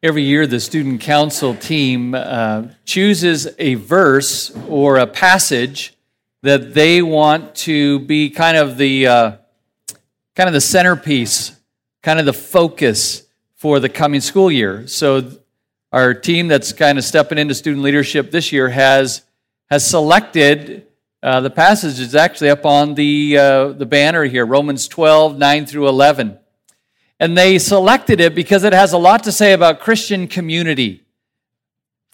Every year, the student council team uh, chooses a verse or a passage that they want to be kind of the uh, kind of the centerpiece, kind of the focus for the coming school year. So, our team that's kind of stepping into student leadership this year has has selected uh, the passage is actually up on the uh, the banner here, Romans 12, 9 through 11. And they selected it because it has a lot to say about Christian community.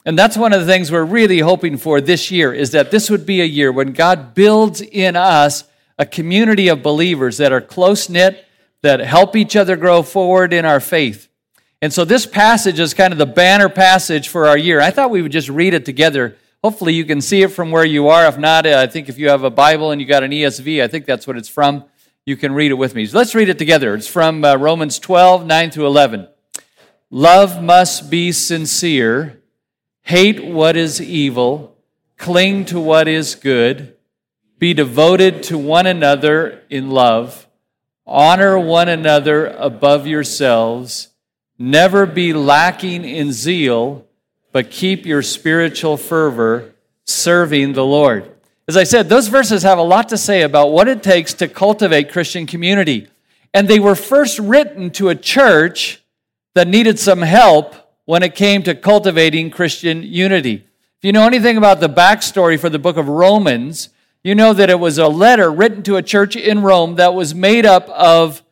And that's one of the things we're really hoping for this year is that this would be a year when God builds in us a community of believers that are close knit, that help each other grow forward in our faith. And so this passage is kind of the banner passage for our year. I thought we would just read it together. Hopefully you can see it from where you are. If not, uh, I think if you have a Bible and you got an ESV, I think that's what it's from you can read it with me. Let's read it together. It's from uh, Romans 12, 9 through 11. Love must be sincere, hate what is evil, cling to what is good, be devoted to one another in love, honor one another above yourselves, never be lacking in zeal, but keep your spiritual fervor serving the Lord. As I said, those verses have a lot to say about what it takes to cultivate Christian community. And they were first written to a church that needed some help when it came to cultivating Christian unity. If you know anything about the backstory for the book of Romans, you know that it was a letter written to a church in Rome that was made up of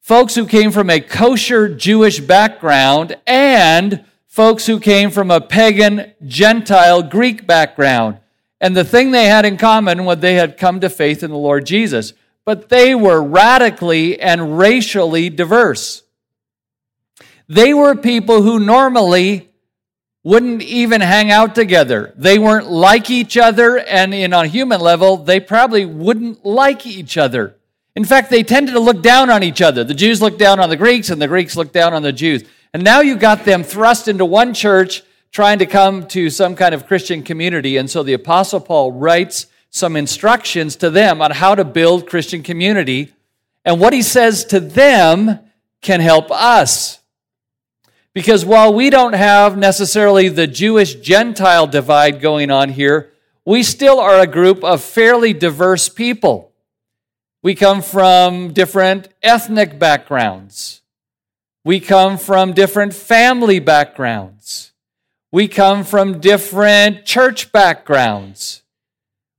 folks who came from a kosher Jewish background and folks who came from a pagan Gentile Greek background. And the thing they had in common was they had come to faith in the Lord Jesus. But they were radically and racially diverse. They were people who normally wouldn't even hang out together. They weren't like each other, and in a human level, they probably wouldn't like each other. In fact, they tended to look down on each other. The Jews looked down on the Greeks, and the Greeks looked down on the Jews. And now you got them thrust into one church trying to come to some kind of Christian community. And so the Apostle Paul writes some instructions to them on how to build Christian community. And what he says to them can help us. Because while we don't have necessarily the Jewish Gentile divide going on here, we still are a group of fairly diverse people. We come from different ethnic backgrounds. We come from different family backgrounds. We come from different church backgrounds.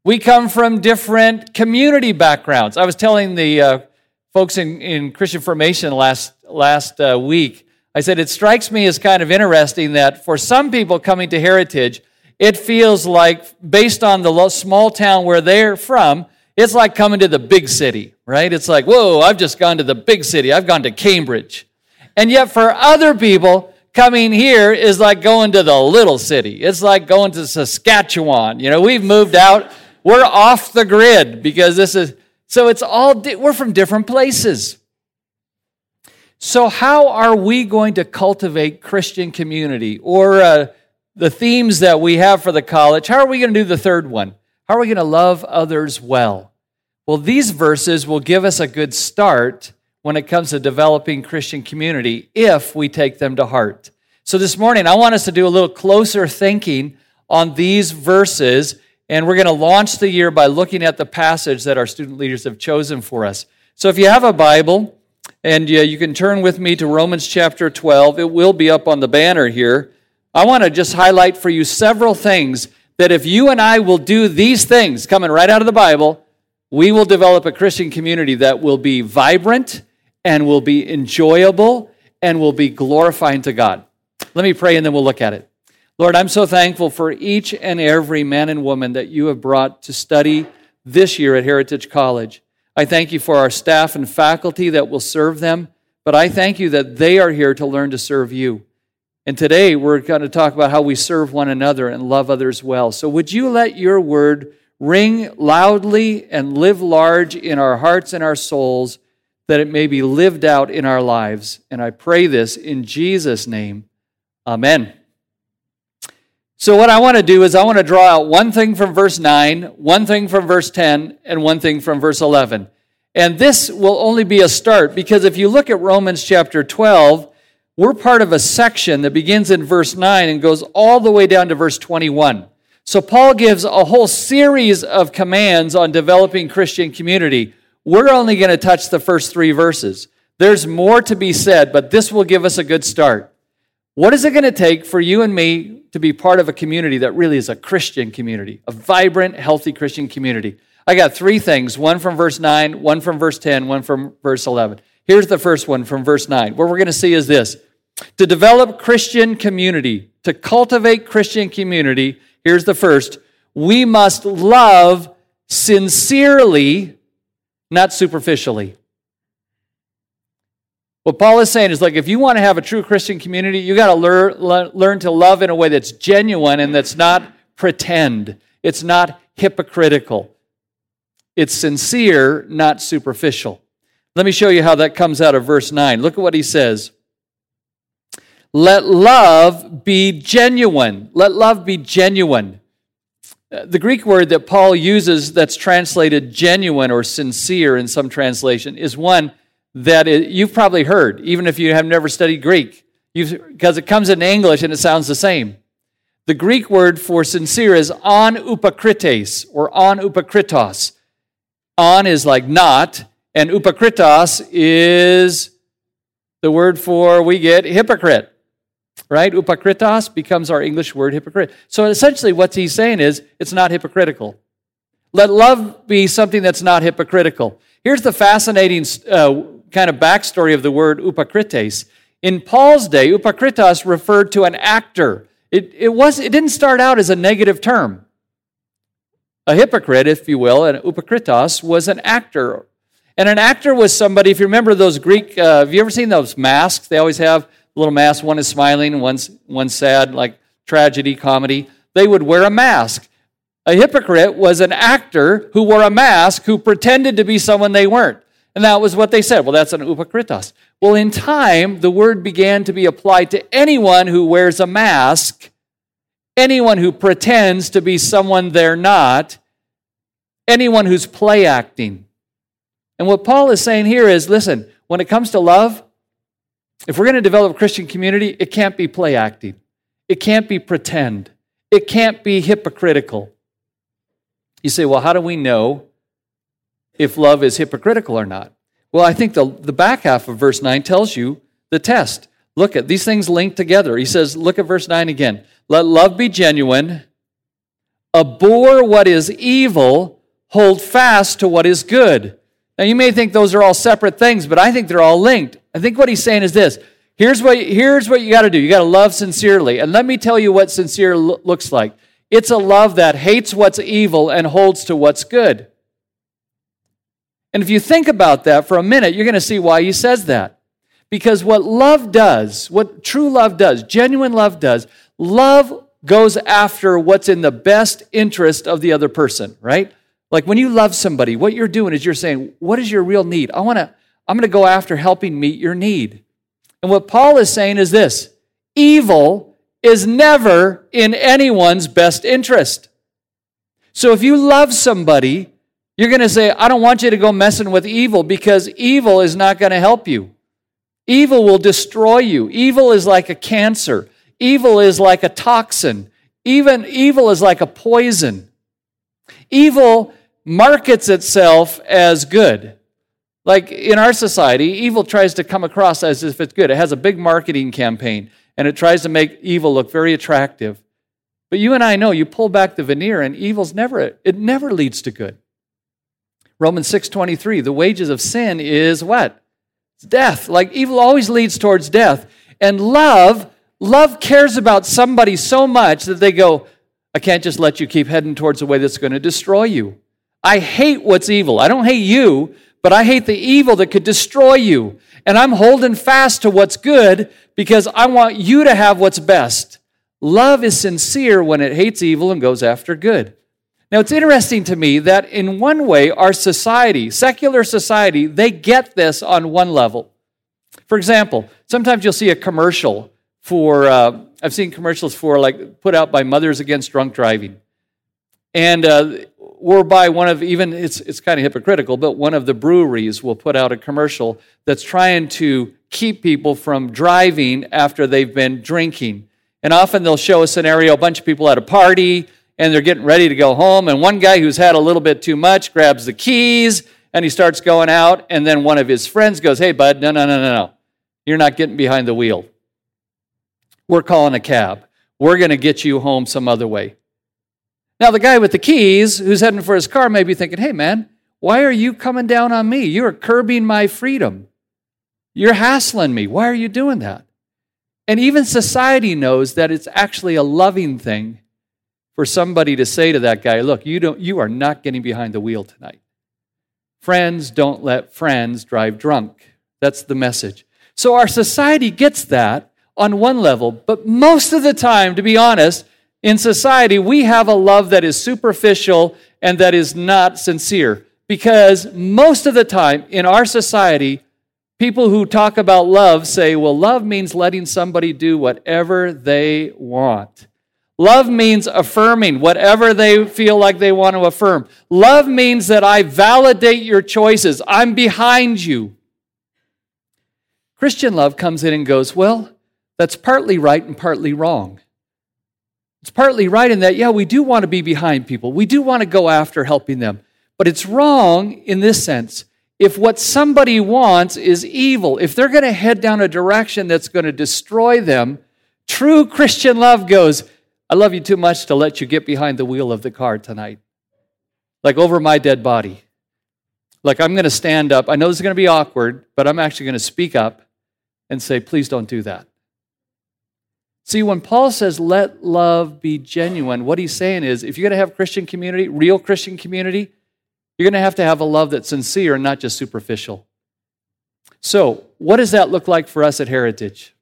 We come from different community backgrounds. I was telling the uh, folks in, in Christian Formation last, last uh, week, I said, it strikes me as kind of interesting that for some people coming to Heritage, it feels like, based on the small town where they're from, it's like coming to the big city, right? It's like, whoa, I've just gone to the big city. I've gone to Cambridge. And yet, for other people, coming here is like going to the little city. It's like going to Saskatchewan. You know, we've moved out. We're off the grid because this is, so it's all, we're from different places. So, how are we going to cultivate Christian community or uh, the themes that we have for the college? How are we going to do the third one? How are we going to love others well? Well, these verses will give us a good start when it comes to developing Christian community if we take them to heart. So this morning, I want us to do a little closer thinking on these verses, and we're going to launch the year by looking at the passage that our student leaders have chosen for us. So if you have a Bible, and you can turn with me to Romans chapter 12, it will be up on the banner here. I want to just highlight for you several things that if you and I will do these things, coming right out of the Bible, we will develop a Christian community that will be vibrant and will be enjoyable and will be glorifying to God. Let me pray and then we'll look at it. Lord, I'm so thankful for each and every man and woman that you have brought to study this year at Heritage College. I thank you for our staff and faculty that will serve them, but I thank you that they are here to learn to serve you. And today we're going to talk about how we serve one another and love others well. So would you let your word ring loudly and live large in our hearts and our souls? That it may be lived out in our lives. And I pray this in Jesus' name. Amen. So, what I want to do is, I want to draw out one thing from verse 9, one thing from verse 10, and one thing from verse 11. And this will only be a start because if you look at Romans chapter 12, we're part of a section that begins in verse 9 and goes all the way down to verse 21. So Paul gives a whole series of commands on developing Christian community. We're only going to touch the first three verses. There's more to be said, but this will give us a good start. What is it going to take for you and me to be part of a community that really is a Christian community, a vibrant, healthy Christian community? I got three things one from verse 9, one from verse 10, one from verse 11. Here's the first one from verse 9. What we're going to see is this to develop Christian community, to cultivate Christian community, here's the first we must love sincerely, not superficially. What Paul is saying is like, if you want to have a true Christian community, you got to learn, learn to love in a way that's genuine and that's not pretend. It's not hypocritical. It's sincere, not superficial. Let me show you how that comes out of verse 9. Look at what he says. Let love be genuine. Let love be genuine. Uh, the Greek word that Paul uses that's translated genuine or sincere in some translation is one that you've probably heard, even if you have never studied Greek, because it comes in English and it sounds the same. The Greek word for sincere is on upakrites or on upakritos. On is like not, and upakritos is the word for we get hypocrite. Right? Upakritas becomes our English word hypocrite. So essentially, what he's saying is it's not hypocritical. Let love be something that's not hypocritical. Here's the fascinating uh, kind of backstory of the word upakrites. In Paul's day, upakritas referred to an actor. It, it, was, it didn't start out as a negative term. A hypocrite, if you will, and upakritas was an actor. And an actor was somebody, if you remember those Greek, uh, have you ever seen those masks? They always have little masks. One is smiling, one's, one's sad, like tragedy, comedy. They would wear a mask. A hypocrite was an actor who wore a mask who pretended to be someone they weren't. And that was what they said. Well, that's an upakritos. Well, in time, the word began to be applied to anyone who wears a mask, anyone who pretends to be someone they're not, anyone who's play acting. And what Paul is saying here is listen, when it comes to love, if we're going to develop a Christian community, it can't be play acting, it can't be pretend, it can't be hypocritical. You say, well, how do we know if love is hypocritical or not. Well, I think the, the back half of verse 9 tells you the test. Look at these things linked together. He says, look at verse 9 again. Let love be genuine, abhor what is evil, hold fast to what is good. Now, you may think those are all separate things, but I think they're all linked. I think what he's saying is this here's what, here's what you got to do you got to love sincerely. And let me tell you what sincere lo- looks like it's a love that hates what's evil and holds to what's good. And if you think about that for a minute, you're going to see why he says that. Because what love does, what true love does, genuine love does, love goes after what's in the best interest of the other person, right? Like when you love somebody, what you're doing is you're saying, What is your real need? I want to, I'm going to go after helping meet your need. And what Paul is saying is this evil is never in anyone's best interest. So if you love somebody, you're going to say, I don't want you to go messing with evil because evil is not going to help you. Evil will destroy you. Evil is like a cancer. Evil is like a toxin. Even evil is like a poison. Evil markets itself as good. Like in our society, evil tries to come across as if it's good. It has a big marketing campaign and it tries to make evil look very attractive. But you and I know you pull back the veneer and evil's never it never leads to good. Romans 6:23, the wages of sin is what? It's death. Like evil always leads towards death. And love, love cares about somebody so much that they go, I can't just let you keep heading towards a way that's going to destroy you. I hate what's evil. I don't hate you, but I hate the evil that could destroy you. And I'm holding fast to what's good because I want you to have what's best. Love is sincere when it hates evil and goes after good. Now, it's interesting to me that in one way, our society, secular society, they get this on one level. For example, sometimes you'll see a commercial for, uh, I've seen commercials for, like, put out by Mothers Against Drunk Driving. And uh, whereby one of even it's it's kind of hypocritical, but one of the breweries will put out a commercial that's trying to keep people from driving after they've been drinking. And often they'll show a scenario: a bunch of people at a party and they're getting ready to go home, and one guy who's had a little bit too much grabs the keys and he starts going out, and then one of his friends goes, "Hey, bud, no, no, no, no, no, you're not getting behind the wheel. We're calling a cab. We're going to get you home some other way." Now, the guy with the keys who's heading for his car may be thinking, hey, man, why are you coming down on me? You're curbing my freedom. You're hassling me. Why are you doing that? And even society knows that it's actually a loving thing for somebody to say to that guy, look, you, don't, you are not getting behind the wheel tonight. Friends don't let friends drive drunk. That's the message. So our society gets that on one level, but most of the time, to be honest, in society, we have a love that is superficial and that is not sincere. Because most of the time in our society, people who talk about love say, well, love means letting somebody do whatever they want. Love means affirming whatever they feel like they want to affirm. Love means that I validate your choices. I'm behind you. Christian love comes in and goes, well, that's partly right and partly wrong. It's partly right in that, yeah, we do want to be behind people. We do want to go after helping them. But it's wrong in this sense. If what somebody wants is evil, if they're going to head down a direction that's going to destroy them, true Christian love goes, I love you too much to let you get behind the wheel of the car tonight. Like over my dead body. Like I'm going to stand up. I know this is going to be awkward, but I'm actually going to speak up and say, please don't do that. See, when Paul says, let love be genuine, what he's saying is if you're going to have Christian community, real Christian community, you're going to have to have a love that's sincere and not just superficial. So, what does that look like for us at Heritage?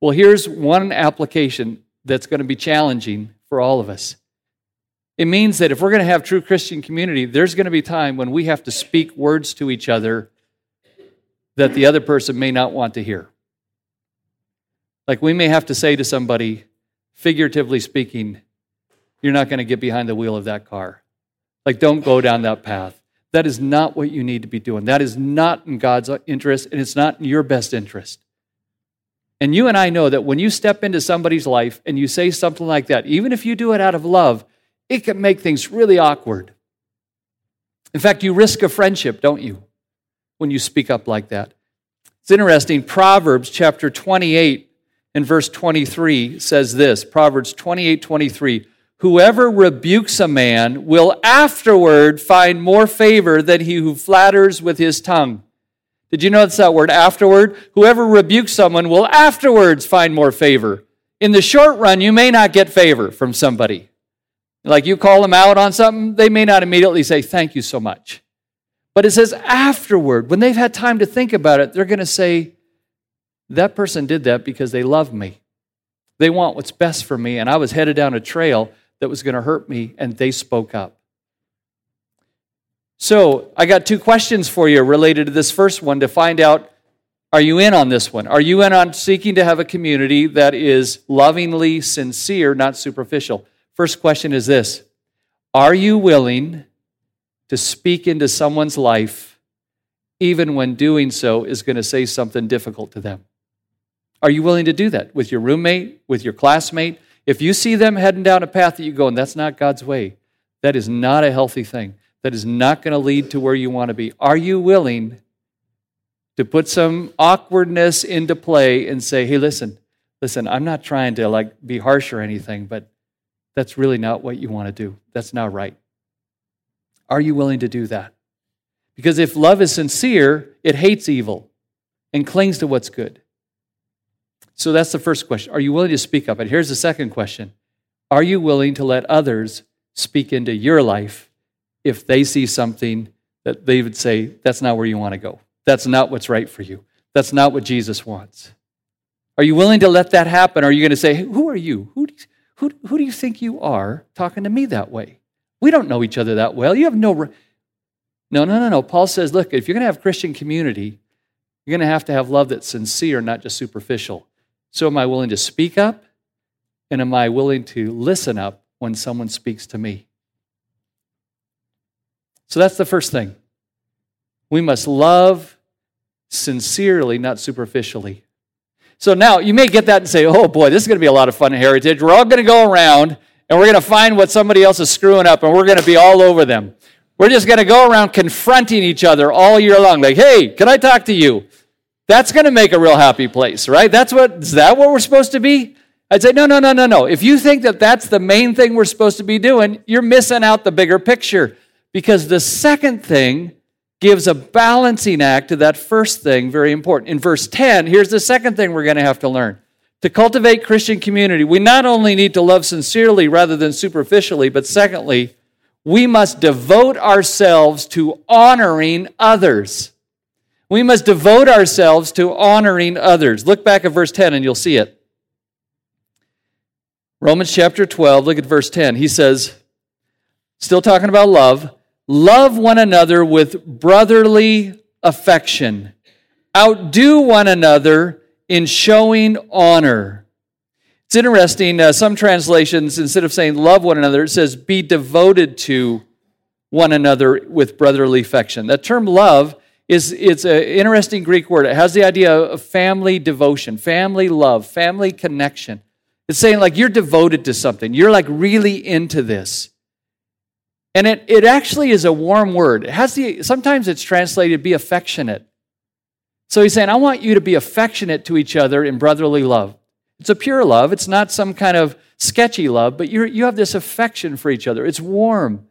Well, here's one application that's going to be challenging for all of us. It means that if we're going to have true Christian community, there's going to be time when we have to speak words to each other that the other person may not want to hear. Like we may have to say to somebody, figuratively speaking, you're not going to get behind the wheel of that car. Like, don't go down that path. That is not what you need to be doing. That is not in God's interest, and it's not in your best interest. And you and I know that when you step into somebody's life and you say something like that, even if you do it out of love, it can make things really awkward. In fact, you risk a friendship, don't you, when you speak up like that? It's interesting. Proverbs chapter 28 in verse 23 says this Proverbs 28 23. Whoever rebukes a man will afterward find more favor than he who flatters with his tongue. Did you notice that word afterward? Whoever rebukes someone will afterwards find more favor. In the short run, you may not get favor from somebody. Like you call them out on something, they may not immediately say, Thank you so much. But it says afterward, when they've had time to think about it, they're going to say, that person did that because they love me. They want what's best for me, and I was headed down a trail that was going to hurt me, and they spoke up. So, I got two questions for you related to this first one to find out are you in on this one? Are you in on seeking to have a community that is lovingly sincere, not superficial? First question is this Are you willing to speak into someone's life even when doing so is going to say something difficult to them? Are you willing to do that with your roommate, with your classmate? If you see them heading down a path that you go, and that's not God's way, that is not a healthy thing. That is not going to lead to where you want to be. Are you willing to put some awkwardness into play and say, hey, listen, listen, I'm not trying to like be harsh or anything, but that's really not what you want to do. That's not right. Are you willing to do that? Because if love is sincere, it hates evil and clings to what's good. So that's the first question. Are you willing to speak up? And here's the second question Are you willing to let others speak into your life if they see something that they would say, that's not where you want to go? That's not what's right for you. That's not what Jesus wants. Are you willing to let that happen? Are you going to say, Who are you? Who do you, who, who do you think you are talking to me that way? We don't know each other that well. You have no. Re- no, no, no, no. Paul says, look, if you're going to have Christian community, you're going to have to have love that's sincere, not just superficial. So, am I willing to speak up? And am I willing to listen up when someone speaks to me? So that's the first thing. We must love sincerely, not superficially. So now you may get that and say, oh boy, this is going to be a lot of fun at Heritage. We're all going to go around and we're going to find what somebody else is screwing up and we're going to be all over them. We're just going to go around confronting each other all year long. Like, hey, can I talk to you? That's going to make a real happy place, right? That's what, is that what we're supposed to be? I'd say, no, no, no, no, no. If you think that that's the main thing we're supposed to be doing, you're missing out the bigger picture. Because the second thing gives a balancing act to that first thing, very important. In verse 10, here's the second thing we're going to have to learn. To cultivate Christian community, we not only need to love sincerely rather than superficially, but secondly, we must devote ourselves to honoring others. We must devote ourselves to honoring others. Look back at verse 10 and you'll see it. Romans chapter 12, look at verse 10. He says, still talking about love, love one another with brotherly affection. Outdo one another in showing honor. It's interesting, uh, some translations, instead of saying love one another, it says be devoted to one another with brotherly affection. That term love is it's an interesting Greek word. It has the idea of family devotion, family love, family connection. It's saying like you're devoted to something. You're like really into this. And it, it actually is a warm word. It has the sometimes it's translated be affectionate. So he's saying, I want you to be affectionate to each other in brotherly love. It's a pure love. It's not some kind of sketchy love, but you you have this affection for each other. It's warm.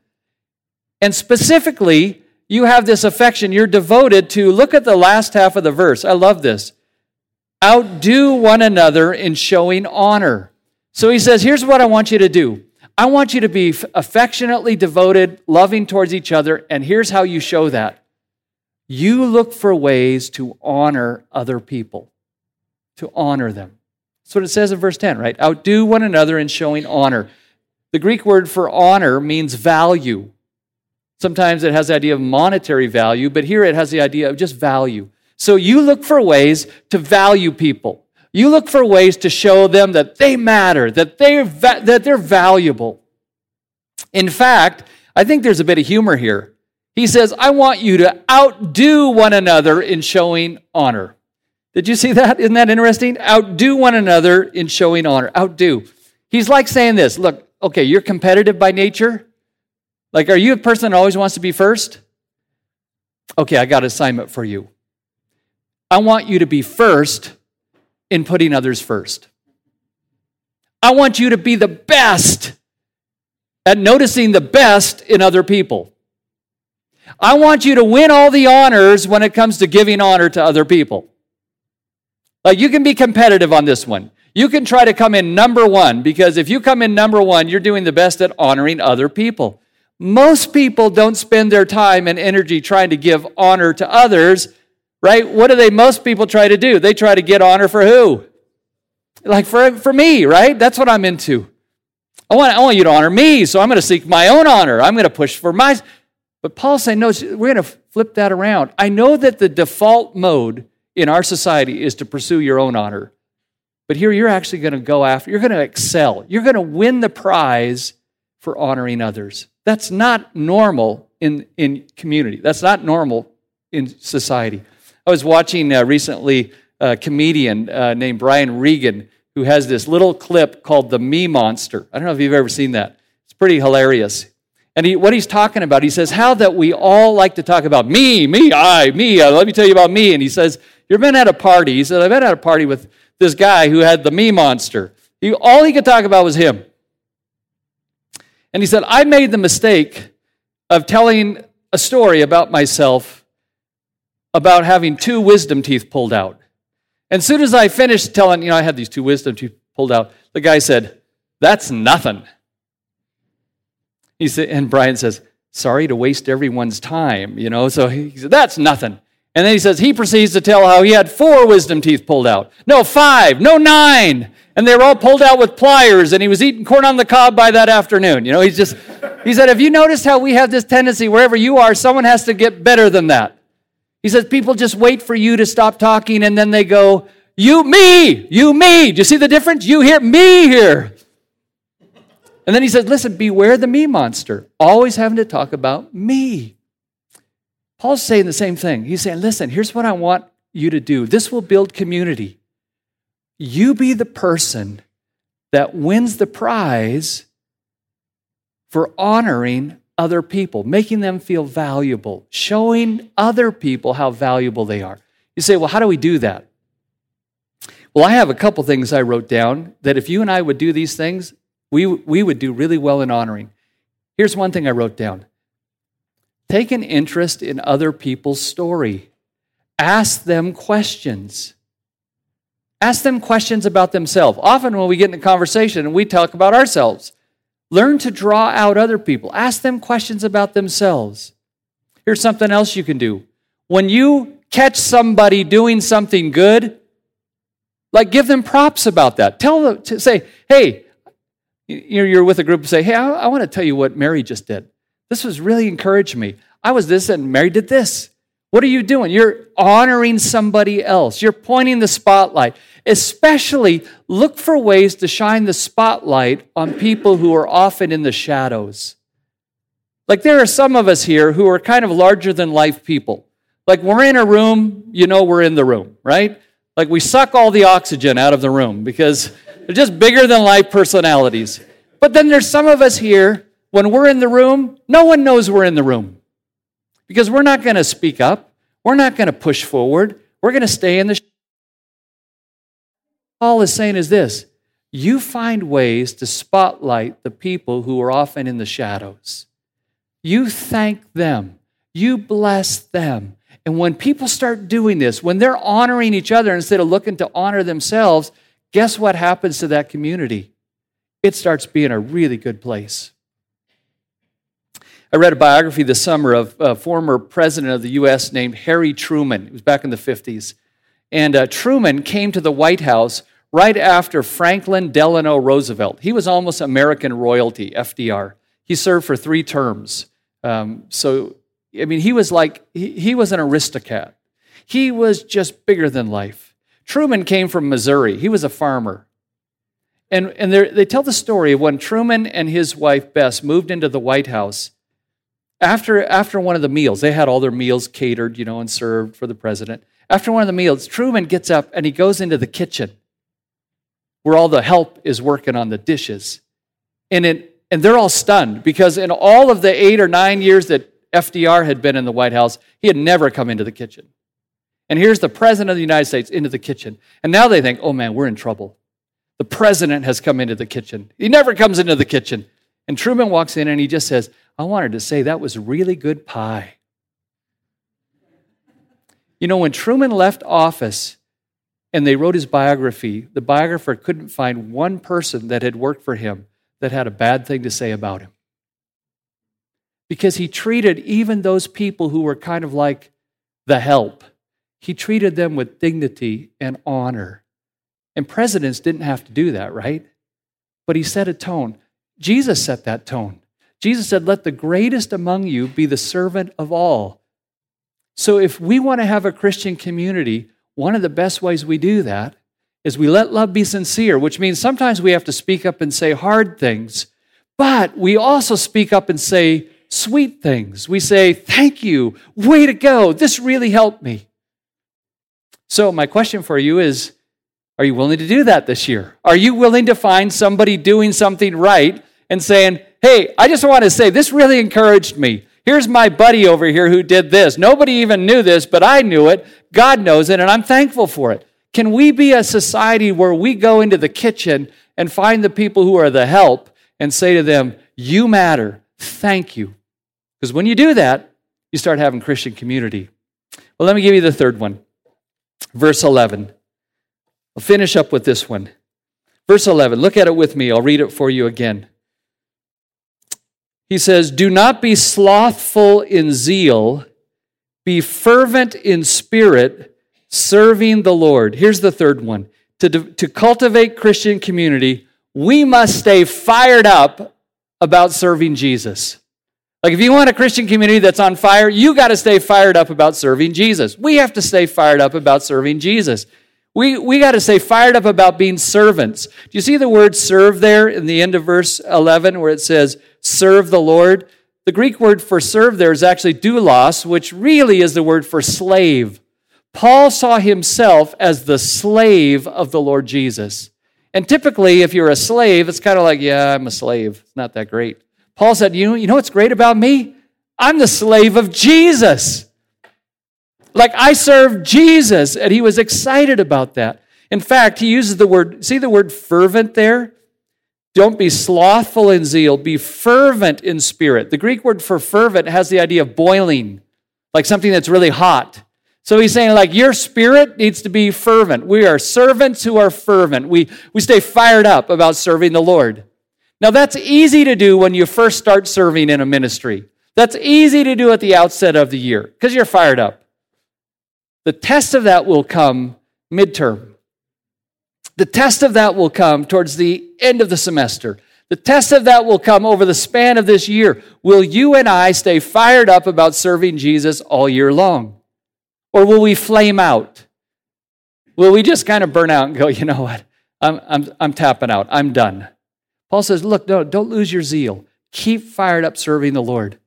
And specifically, you have this affection. You're devoted to, look at the last half of the verse. I love this. Outdo one another in showing honor. So he says, here's what I want you to do. I want you to be affectionately devoted, loving towards each other, and here's how you show that. You look for ways to honor other people, to honor them. That's what it says in verse 10, right? Outdo one another in showing honor. The Greek word for honor means value. Sometimes it has the idea of monetary value, but here it has the idea of just value. So you look for ways to value people. You look for ways to show them that they matter, that they're, va- that they're valuable. In fact, I think there's a bit of humor here. He says, I want you to outdo one another in showing honor. Did you see that? Isn't that interesting? Outdo one another in showing honor. Outdo. He's like saying this look, okay, you're competitive by nature. Like, are you a person that always wants to be first? Okay, I got an assignment for you. I want you to be first in putting others first. I want you to be the best at noticing the best in other people. I want you to win all the honors when it comes to giving honor to other people. Like you can be competitive on this one. You can try to come in number one because if you come in number one, you're doing the best at honoring other people. Most people don't spend their time and energy trying to give honor to others, right? What do they, most people try to do? They try to get honor for who? Like for, for me, right? That's what I'm into. I want, I want you to honor me, so I'm going to seek my own honor. I'm going to push for my. But Paul's saying, no, we're going to flip that around. I know that the default mode in our society is to pursue your own honor. But here you're actually going to go after, you're going to excel. You're going to win the prize for honoring others. That's not normal in, in community. That's not normal in society. I was watching uh, recently a comedian uh, named Brian Regan who has this little clip called The Me Monster. I don't know if you've ever seen that. It's pretty hilarious. And he, what he's talking about, he says, how that we all like to talk about me, me, I, me. Uh, let me tell you about me. And he says, You've been at a party. He said, I've been at a party with this guy who had the me monster. He, all he could talk about was him. And he said, I made the mistake of telling a story about myself about having two wisdom teeth pulled out. And as soon as I finished telling, you know, I had these two wisdom teeth pulled out, the guy said, That's nothing. He said, and Brian says, Sorry to waste everyone's time, you know. So he said, That's nothing. And then he says, he proceeds to tell how he had four wisdom teeth pulled out. No, five. No, nine and they were all pulled out with pliers, and he was eating corn on the cob by that afternoon. You know, he's just, he said, Have you noticed how we have this tendency, wherever you are, someone has to get better than that? He says, People just wait for you to stop talking, and then they go, You, me, you, me. Do you see the difference? You hear me here. And then he says, Listen, beware the me monster, always having to talk about me. Paul's saying the same thing. He's saying, listen, here's what I want you to do. This will build community. You be the person that wins the prize for honoring other people, making them feel valuable, showing other people how valuable they are. You say, well, how do we do that? Well, I have a couple things I wrote down that if you and I would do these things, we, we would do really well in honoring. Here's one thing I wrote down take an interest in other people's story, ask them questions. Ask them questions about themselves. Often, when we get in a conversation and we talk about ourselves, learn to draw out other people. Ask them questions about themselves. Here's something else you can do. When you catch somebody doing something good, like give them props about that. Tell them to say, hey, you're with a group say, hey, I, I want to tell you what Mary just did. This was really encouraged me. I was this and Mary did this. What are you doing? You're honoring somebody else. You're pointing the spotlight. Especially look for ways to shine the spotlight on people who are often in the shadows. Like there are some of us here who are kind of larger than life people. Like we're in a room, you know we're in the room, right? Like we suck all the oxygen out of the room because they're just bigger than life personalities. But then there's some of us here, when we're in the room, no one knows we're in the room because we're not going to speak up. We're not going to push forward. We're going to stay in the. Paul is saying is this you find ways to spotlight the people who are often in the shadows. You thank them, you bless them. And when people start doing this, when they're honoring each other instead of looking to honor themselves, guess what happens to that community? It starts being a really good place. I read a biography this summer of a former president of the U.S. named Harry Truman. It was back in the 50s. And uh, Truman came to the White House right after Franklin Delano Roosevelt. He was almost American royalty, FDR. He served for three terms. Um, so, I mean, he was like, he, he was an aristocrat. He was just bigger than life. Truman came from Missouri. He was a farmer. And, and they tell the story of when Truman and his wife Bess moved into the White House after, after one of the meals, they had all their meals catered, you know, and served for the president. After one of the meals, Truman gets up and he goes into the kitchen where all the help is working on the dishes. And, it, and they're all stunned because in all of the eight or nine years that FDR had been in the White House, he had never come into the kitchen. And here's the president of the United States into the kitchen. And now they think, oh man, we're in trouble. The president has come into the kitchen. He never comes into the kitchen. And Truman walks in and he just says, I wanted to say that was really good pie. You know, when Truman left office and they wrote his biography, the biographer couldn't find one person that had worked for him that had a bad thing to say about him. Because he treated even those people who were kind of like the help, he treated them with dignity and honor. And presidents didn't have to do that, right? But he set a tone. Jesus set that tone. Jesus said, Let the greatest among you be the servant of all. So, if we want to have a Christian community, one of the best ways we do that is we let love be sincere, which means sometimes we have to speak up and say hard things, but we also speak up and say sweet things. We say, Thank you, way to go, this really helped me. So, my question for you is Are you willing to do that this year? Are you willing to find somebody doing something right and saying, Hey, I just want to say this really encouraged me. Here's my buddy over here who did this. Nobody even knew this, but I knew it. God knows it, and I'm thankful for it. Can we be a society where we go into the kitchen and find the people who are the help and say to them, You matter. Thank you. Because when you do that, you start having Christian community. Well, let me give you the third one. Verse 11. I'll finish up with this one. Verse 11. Look at it with me. I'll read it for you again. He says, Do not be slothful in zeal, be fervent in spirit, serving the Lord. Here's the third one. To, to cultivate Christian community, we must stay fired up about serving Jesus. Like, if you want a Christian community that's on fire, you got to stay fired up about serving Jesus. We have to stay fired up about serving Jesus. We, we got to stay fired up about being servants. Do you see the word serve there in the end of verse 11 where it says, serve the Lord. The Greek word for serve there is actually doulos, which really is the word for slave. Paul saw himself as the slave of the Lord Jesus. And typically, if you're a slave, it's kind of like, yeah, I'm a slave. It's not that great. Paul said, you know, you know what's great about me? I'm the slave of Jesus. Like I serve Jesus, and he was excited about that. In fact, he uses the word, see the word fervent there? Don't be slothful in zeal, be fervent in spirit. The Greek word for fervent has the idea of boiling, like something that's really hot. So he's saying, like, your spirit needs to be fervent. We are servants who are fervent. We, we stay fired up about serving the Lord. Now, that's easy to do when you first start serving in a ministry. That's easy to do at the outset of the year because you're fired up. The test of that will come midterm. The test of that will come towards the end of the semester. The test of that will come over the span of this year. Will you and I stay fired up about serving Jesus all year long? Or will we flame out? Will we just kind of burn out and go, you know what? I'm, I'm, I'm tapping out. I'm done. Paul says, look, no, don't lose your zeal. Keep fired up serving the Lord.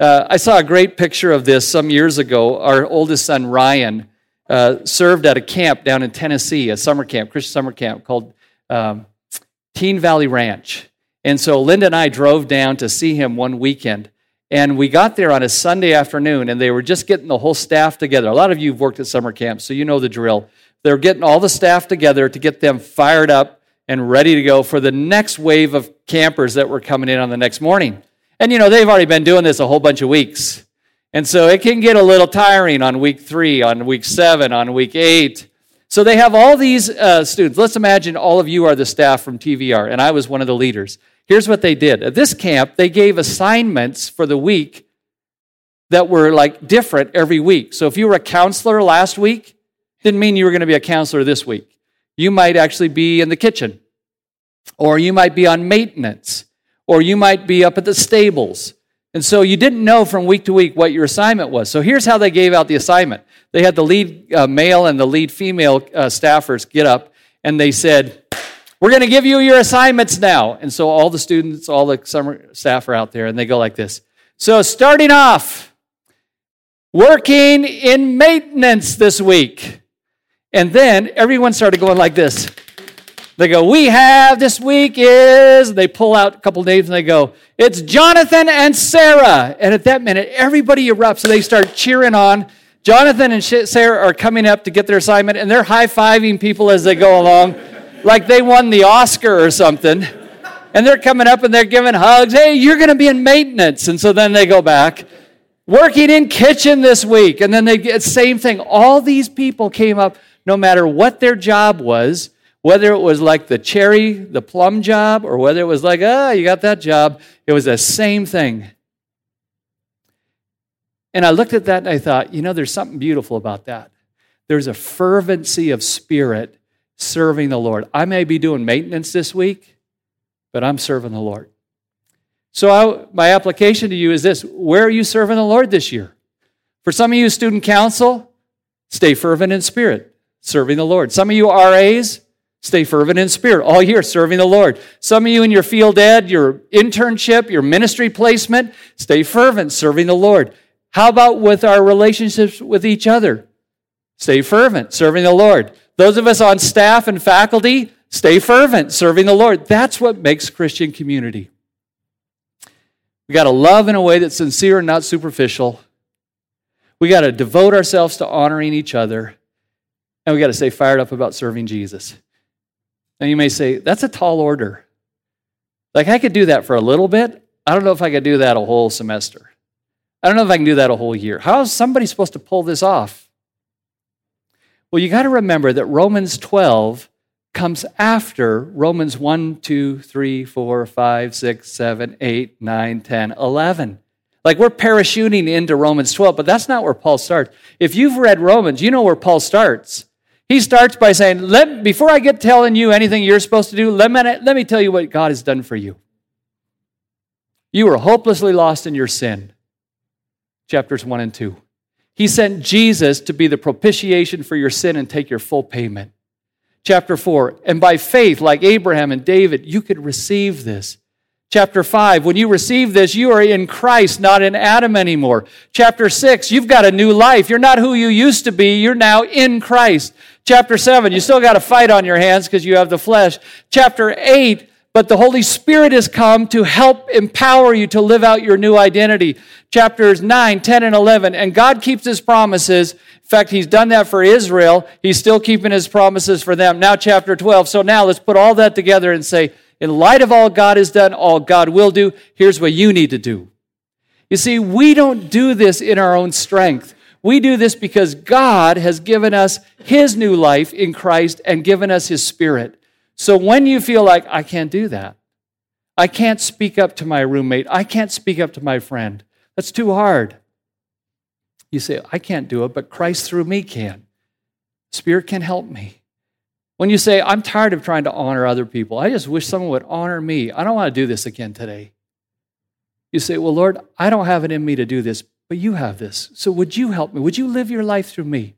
Uh, I saw a great picture of this some years ago. Our oldest son, Ryan, uh, served at a camp down in Tennessee, a summer camp, Christian summer camp called um, Teen Valley Ranch. And so Linda and I drove down to see him one weekend. And we got there on a Sunday afternoon, and they were just getting the whole staff together. A lot of you have worked at summer camps, so you know the drill. They're getting all the staff together to get them fired up and ready to go for the next wave of campers that were coming in on the next morning. And you know, they've already been doing this a whole bunch of weeks. And so it can get a little tiring on week three, on week seven, on week eight. So they have all these uh, students. Let's imagine all of you are the staff from TVR, and I was one of the leaders. Here's what they did. At this camp, they gave assignments for the week that were like different every week. So if you were a counselor last week, didn't mean you were going to be a counselor this week. You might actually be in the kitchen, or you might be on maintenance, or you might be up at the stables and so you didn't know from week to week what your assignment was. So here's how they gave out the assignment they had the lead uh, male and the lead female uh, staffers get up and they said, We're going to give you your assignments now. And so all the students, all the summer staff are out there and they go like this. So starting off, working in maintenance this week. And then everyone started going like this. They go, We have this week is, they pull out a couple names and they go, It's Jonathan and Sarah. And at that minute, everybody erupts and they start cheering on. Jonathan and Sarah are coming up to get their assignment and they're high fiving people as they go along, like they won the Oscar or something. And they're coming up and they're giving hugs. Hey, you're going to be in maintenance. And so then they go back working in kitchen this week. And then they get same thing. All these people came up, no matter what their job was, whether it was like the cherry, the plum job, or whether it was like, ah, oh, you got that job, it was the same thing. And I looked at that and I thought, you know, there's something beautiful about that. There's a fervency of spirit serving the Lord. I may be doing maintenance this week, but I'm serving the Lord. So, I, my application to you is this Where are you serving the Lord this year? For some of you, student council, stay fervent in spirit, serving the Lord. Some of you RAs, Stay fervent in spirit all year, serving the Lord. Some of you in your field ed, your internship, your ministry placement, stay fervent, serving the Lord. How about with our relationships with each other? Stay fervent, serving the Lord. Those of us on staff and faculty, stay fervent, serving the Lord. That's what makes Christian community. We got to love in a way that's sincere and not superficial. We got to devote ourselves to honoring each other. And we got to stay fired up about serving Jesus. Now you may say, that's a tall order. Like I could do that for a little bit. I don't know if I could do that a whole semester. I don't know if I can do that a whole year. How is somebody supposed to pull this off? Well, you got to remember that Romans 12 comes after Romans 1, 2, 3, 4, 5, 6, 7, 8, 9, 10, 11. Like we're parachuting into Romans 12, but that's not where Paul starts. If you've read Romans, you know where Paul starts. He starts by saying, let, Before I get telling you anything you're supposed to do, let me, let me tell you what God has done for you. You were hopelessly lost in your sin. Chapters 1 and 2. He sent Jesus to be the propitiation for your sin and take your full payment. Chapter 4. And by faith, like Abraham and David, you could receive this. Chapter 5, when you receive this, you are in Christ, not in Adam anymore. Chapter 6, you've got a new life. You're not who you used to be. You're now in Christ. Chapter 7, you still got a fight on your hands because you have the flesh. Chapter 8, but the Holy Spirit has come to help empower you to live out your new identity. Chapters 9, 10, and 11. And God keeps his promises. In fact, he's done that for Israel. He's still keeping his promises for them. Now, chapter 12. So now let's put all that together and say, in light of all God has done, all God will do, here's what you need to do. You see, we don't do this in our own strength. We do this because God has given us his new life in Christ and given us his spirit. So when you feel like, I can't do that, I can't speak up to my roommate, I can't speak up to my friend, that's too hard. You say, I can't do it, but Christ through me can. Spirit can help me. When you say, I'm tired of trying to honor other people, I just wish someone would honor me. I don't want to do this again today. You say, Well, Lord, I don't have it in me to do this, but you have this. So would you help me? Would you live your life through me?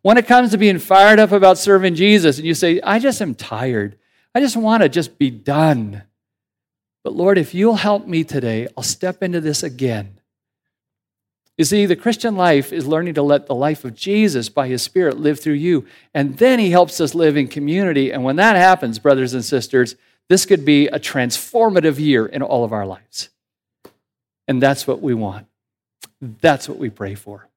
When it comes to being fired up about serving Jesus and you say, I just am tired, I just want to just be done. But Lord, if you'll help me today, I'll step into this again. You see, the Christian life is learning to let the life of Jesus by his Spirit live through you. And then he helps us live in community. And when that happens, brothers and sisters, this could be a transformative year in all of our lives. And that's what we want. That's what we pray for.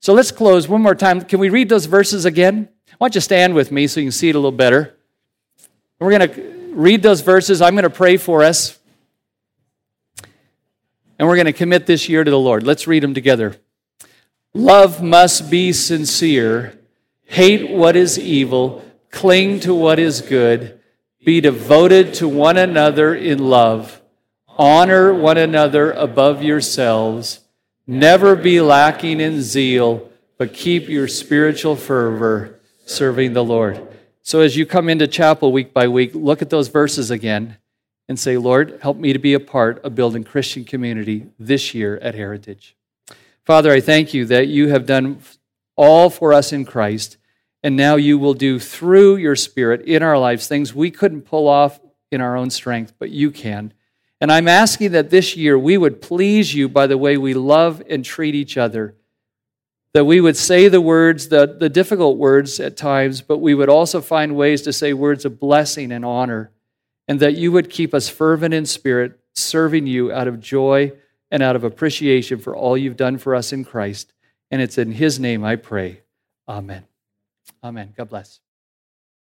So let's close one more time. Can we read those verses again? Why don't you stand with me so you can see it a little better? We're going to read those verses. I'm going to pray for us. And we're going to commit this year to the Lord. Let's read them together. Love must be sincere. Hate what is evil. Cling to what is good. Be devoted to one another in love. Honor one another above yourselves Never be lacking in zeal, but keep your spiritual fervor serving the Lord. So as you come into chapel week by week, look at those verses again and say, Lord, help me to be a part of building Christian community this year at Heritage. Father, I thank you that you have done all for us in Christ, and now you will do through your Spirit in our lives things we couldn't pull off in our own strength, but you can. And I'm asking that this year we would please you by the way we love and treat each other. That we would say the words, the, the difficult words at times, but we would also find ways to say words of blessing and honor. And that you would keep us fervent in spirit, serving you out of joy and out of appreciation for all you've done for us in Christ. And it's in his name I pray. Amen. Amen. God bless.